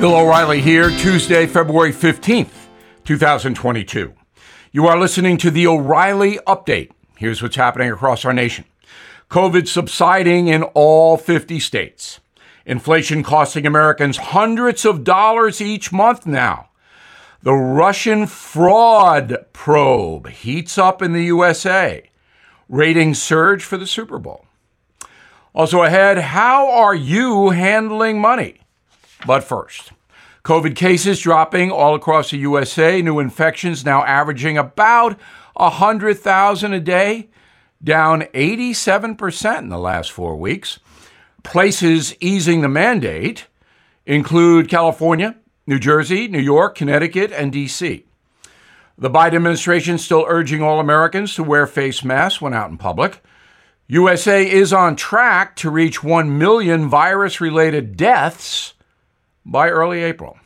Bill O'Reilly here, Tuesday, February 15th, 2022. You are listening to the O'Reilly Update. Here's what's happening across our nation COVID subsiding in all 50 states. Inflation costing Americans hundreds of dollars each month now. The Russian fraud probe heats up in the USA. Ratings surge for the Super Bowl. Also ahead, how are you handling money? But first, COVID cases dropping all across the USA, new infections now averaging about 100,000 a day, down 87% in the last four weeks. Places easing the mandate include California, New Jersey, New York, Connecticut, and D.C. The Biden administration still urging all Americans to wear face masks when out in public. USA is on track to reach 1 million virus related deaths by early April.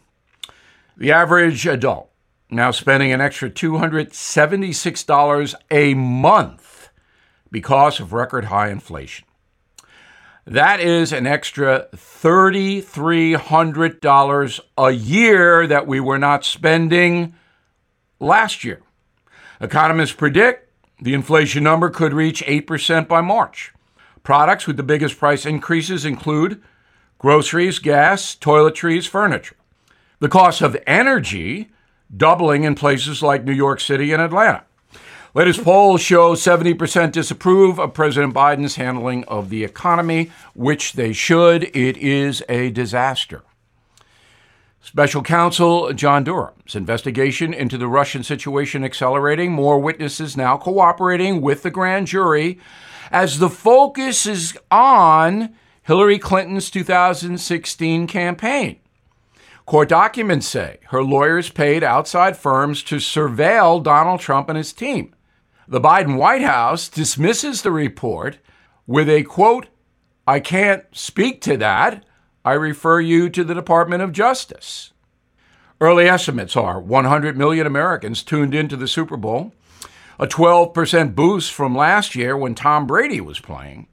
The average adult now spending an extra $276 a month because of record high inflation. That is an extra $3,300 a year that we were not spending last year. Economists predict the inflation number could reach 8% by March. Products with the biggest price increases include groceries, gas, toiletries, furniture. The cost of energy doubling in places like New York City and Atlanta. Latest polls show 70% disapprove of President Biden's handling of the economy, which they should. It is a disaster. Special counsel John Durham's investigation into the Russian situation accelerating, more witnesses now cooperating with the grand jury as the focus is on Hillary Clinton's 2016 campaign. Court documents say her lawyers paid outside firms to surveil Donald Trump and his team. The Biden White House dismisses the report with a quote, I can't speak to that. I refer you to the Department of Justice. Early estimates are 100 million Americans tuned into the Super Bowl, a 12% boost from last year when Tom Brady was playing.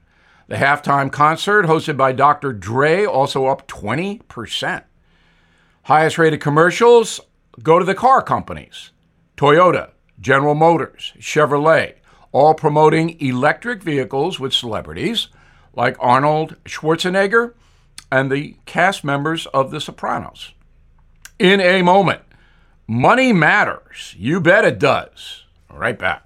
The halftime concert, hosted by Dr. Dre, also up 20%. Highest rated commercials go to the car companies Toyota, General Motors, Chevrolet, all promoting electric vehicles with celebrities like Arnold Schwarzenegger and the cast members of The Sopranos. In a moment, money matters. You bet it does. Right back.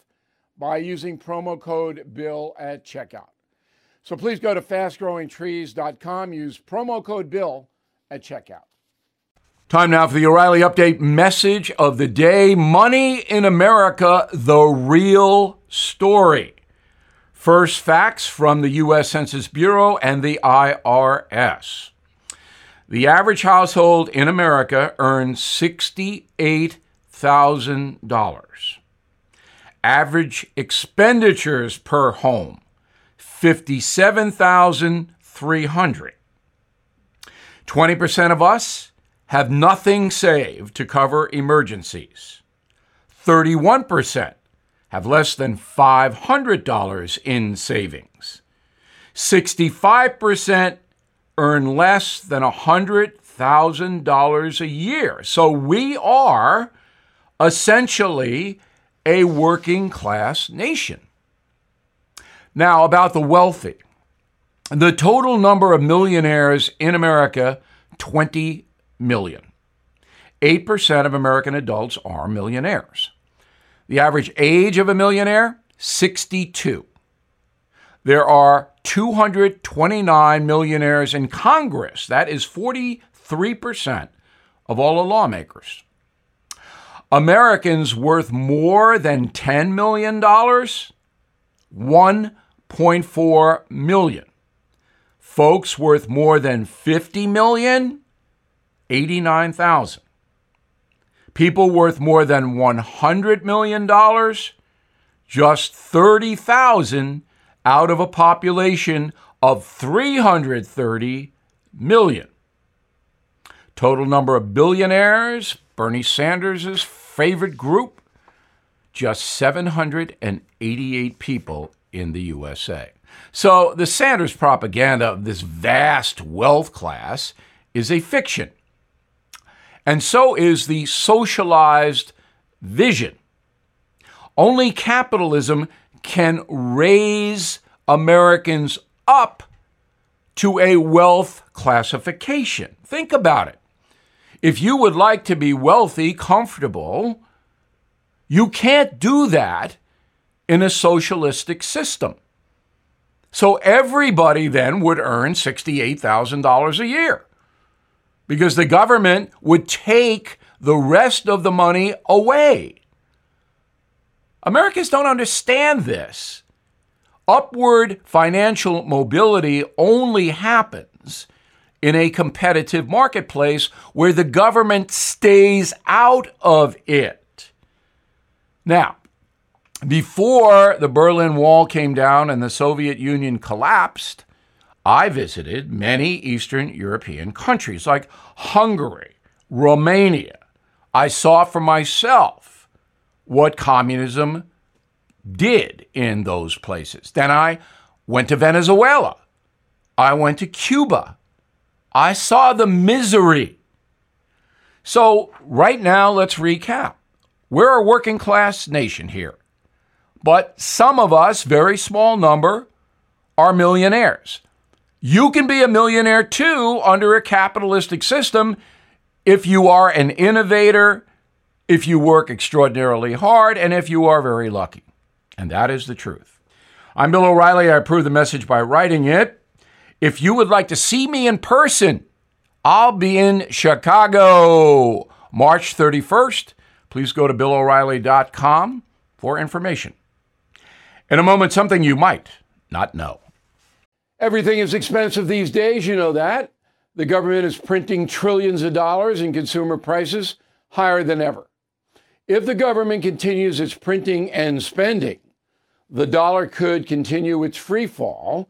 by using promo code BILL at checkout. So please go to fastgrowingtrees.com, use promo code BILL at checkout. Time now for the O'Reilly Update message of the day Money in America, the real story. First, facts from the U.S. Census Bureau and the IRS. The average household in America earns $68,000. Average expenditures per home 57,300. 20% of us have nothing saved to cover emergencies. 31% have less than $500 in savings. 65% earn less than $100,000 a year. So we are essentially a working class nation. Now, about the wealthy. The total number of millionaires in America 20 million. 8% of American adults are millionaires. The average age of a millionaire, 62. There are 229 millionaires in Congress. That is 43% of all the lawmakers. Americans worth more than $10 million, 1.4 million. Folks worth more than 50 million, 89,000. People worth more than $100 million, just 30,000 out of a population of 330 million. Total number of billionaires, Bernie Sanders' favorite group, just 788 people in the USA. So the Sanders propaganda of this vast wealth class is a fiction. And so is the socialized vision. Only capitalism can raise Americans up to a wealth classification. Think about it. If you would like to be wealthy, comfortable, you can't do that in a socialistic system. So everybody then would earn $68,000 a year because the government would take the rest of the money away. Americans don't understand this. Upward financial mobility only happens in a competitive marketplace where the government stays out of it. Now, before the Berlin Wall came down and the Soviet Union collapsed, I visited many Eastern European countries like Hungary, Romania. I saw for myself what communism did in those places. Then I went to Venezuela. I went to Cuba. I saw the misery. So, right now, let's recap. We're a working class nation here, but some of us, very small number, are millionaires. You can be a millionaire too under a capitalistic system if you are an innovator, if you work extraordinarily hard, and if you are very lucky. And that is the truth. I'm Bill O'Reilly. I approve the message by writing it. If you would like to see me in person, I'll be in Chicago March 31st. Please go to BillO'Reilly.com for information. In a moment, something you might not know. Everything is expensive these days, you know that. The government is printing trillions of dollars and consumer prices higher than ever. If the government continues its printing and spending, the dollar could continue its free fall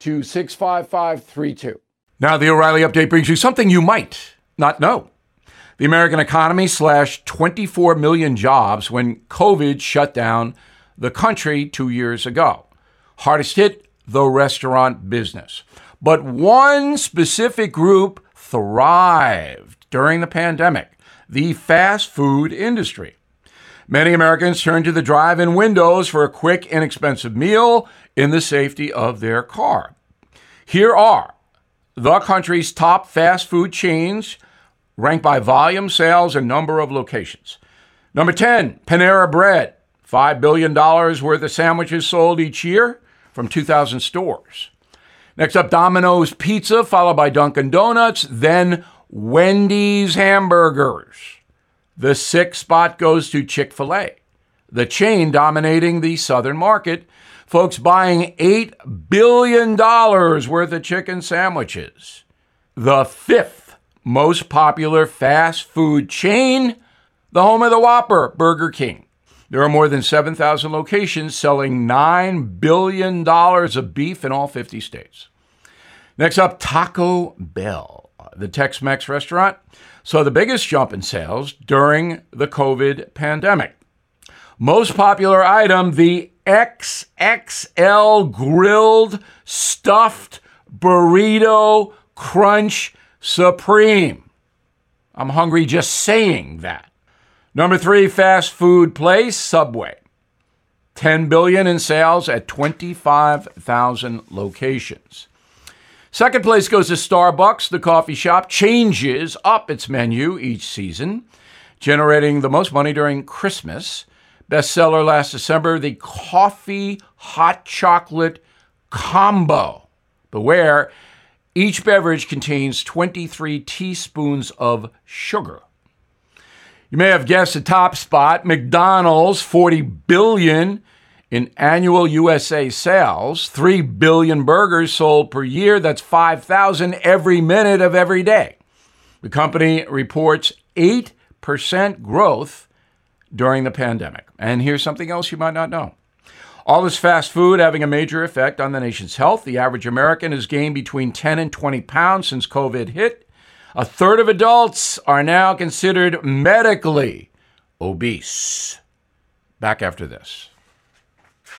to 65532. Now, the O'Reilly update brings you something you might not know. The American economy slashed 24 million jobs when COVID shut down the country two years ago. Hardest hit, the restaurant business. But one specific group thrived during the pandemic the fast food industry. Many Americans turned to the drive in windows for a quick, inexpensive meal in the safety of their car. Here are the country's top fast food chains ranked by volume, sales, and number of locations. Number 10, Panera Bread, $5 billion worth of sandwiches sold each year from 2,000 stores. Next up, Domino's Pizza, followed by Dunkin' Donuts, then Wendy's Hamburgers. The sixth spot goes to Chick fil A, the chain dominating the southern market. Folks buying $8 billion worth of chicken sandwiches. The fifth most popular fast food chain, the home of the Whopper, Burger King. There are more than 7,000 locations selling $9 billion of beef in all 50 states. Next up, Taco Bell, the Tex Mex restaurant, saw the biggest jump in sales during the COVID pandemic. Most popular item, the XXL grilled stuffed burrito crunch supreme. I'm hungry just saying that. Number three, fast food place, Subway. 10 billion in sales at 25,000 locations. Second place goes to Starbucks. The coffee shop changes up its menu each season, generating the most money during Christmas. Bestseller last December, the coffee hot chocolate combo. Beware, each beverage contains 23 teaspoons of sugar. You may have guessed the top spot, McDonald's, 40 billion in annual USA sales, 3 billion burgers sold per year. That's 5,000 every minute of every day. The company reports 8% growth during the pandemic. And here's something else you might not know. All this fast food having a major effect on the nation's health. The average American has gained between 10 and 20 pounds since COVID hit. A third of adults are now considered medically obese. Back after this.